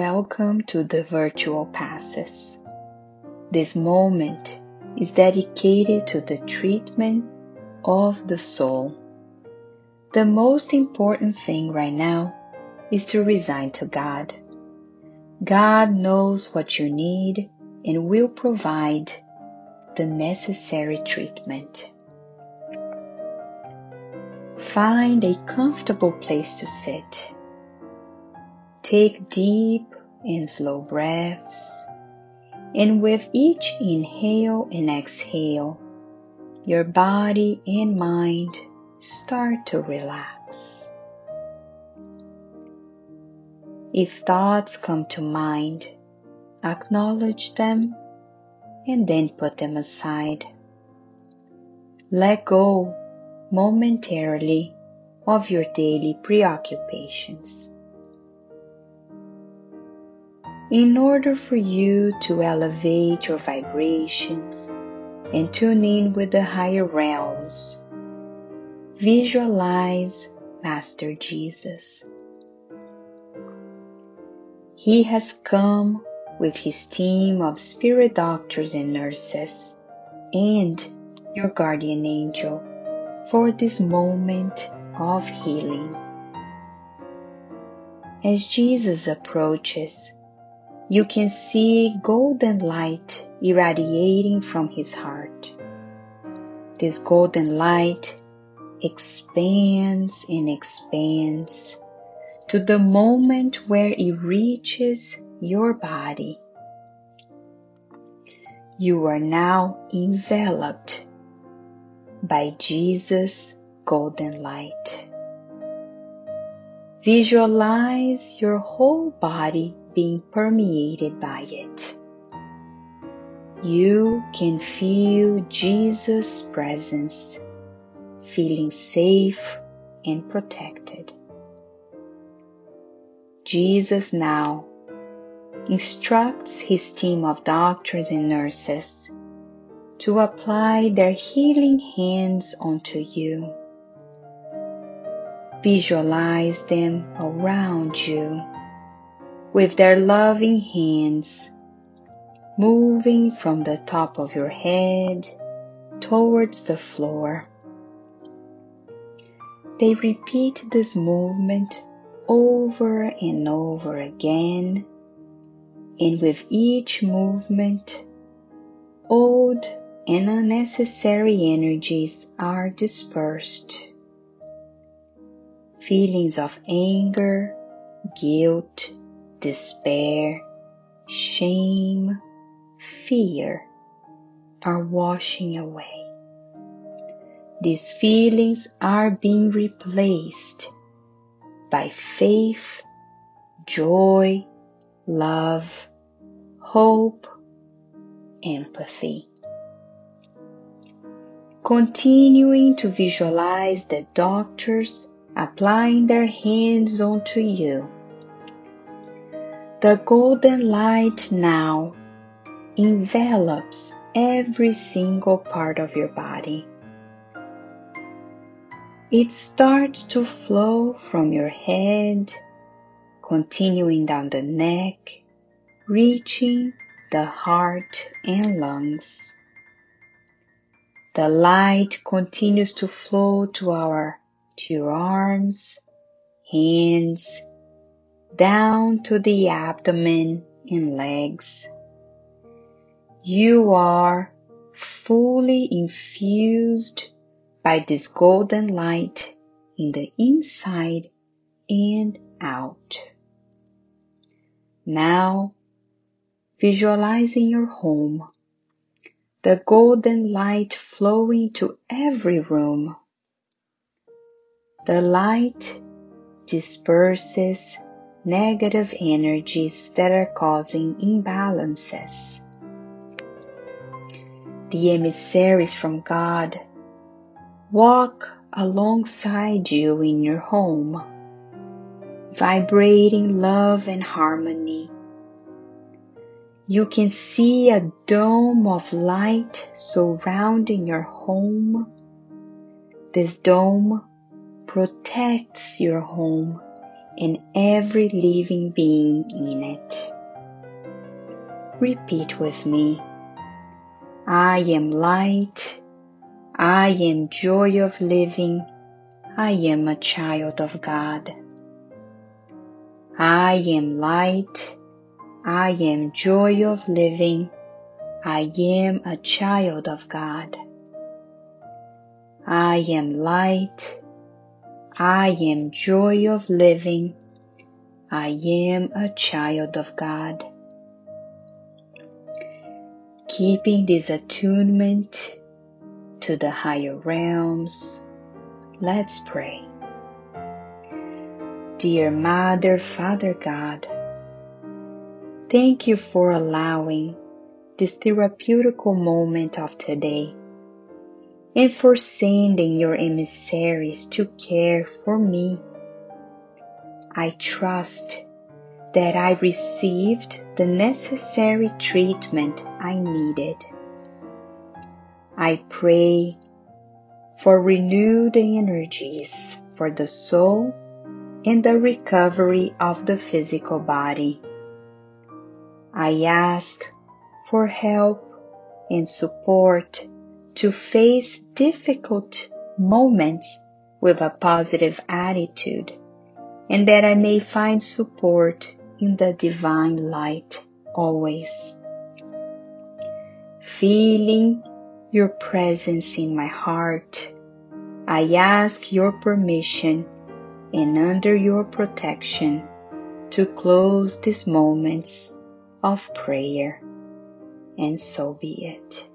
welcome to the virtual passes. This moment is dedicated to the treatment of the soul. The most important thing right now is to resign to God. God knows what you need and will provide the necessary treatment. Find a comfortable place to sit. Take deep and slow breaths, and with each inhale and exhale, your body and mind start to relax. If thoughts come to mind, acknowledge them and then put them aside. Let go momentarily of your daily preoccupations. In order for you to elevate your vibrations and tune in with the higher realms, visualize Master Jesus. He has come with his team of spirit doctors and nurses and your guardian angel for this moment of healing. As Jesus approaches, you can see golden light irradiating from his heart. This golden light expands and expands to the moment where it reaches your body. You are now enveloped by Jesus' golden light. Visualize your whole body being permeated by it. You can feel Jesus' presence, feeling safe and protected. Jesus now instructs his team of doctors and nurses to apply their healing hands onto you. Visualize them around you with their loving hands moving from the top of your head towards the floor. They repeat this movement over and over again, and with each movement, old and unnecessary energies are dispersed. Feelings of anger, guilt, despair, shame, fear are washing away. These feelings are being replaced by faith, joy, love, hope, empathy. Continuing to visualize the doctors applying their hands onto you. The golden light now envelops every single part of your body. It starts to flow from your head, continuing down the neck, reaching the heart and lungs. The light continues to flow to our to your arms, hands, down to the abdomen and legs. You are fully infused by this golden light in the inside and out. Now, visualizing your home, the golden light flowing to every room. The light disperses negative energies that are causing imbalances the emissaries from God walk alongside you in your home, vibrating love and harmony. You can see a dome of light surrounding your home. This dome protects your home and every living being in it. Repeat with me. I am light. I am joy of living. I am a child of God. I am light. I am joy of living. I am a child of God. I am light. I am joy of living. I am a child of God. Keeping this attunement to the higher realms, let's pray. Dear Mother, Father God, thank you for allowing this therapeutical moment of today and for sending your emissaries to care for me. I trust that I received the necessary treatment I needed. I pray for renewed energies for the soul and the recovery of the physical body. I ask for help and support to face difficult moments with a positive attitude and that I may find support in the divine light always. Feeling your presence in my heart, I ask your permission and under your protection to close these moments of prayer. And so be it.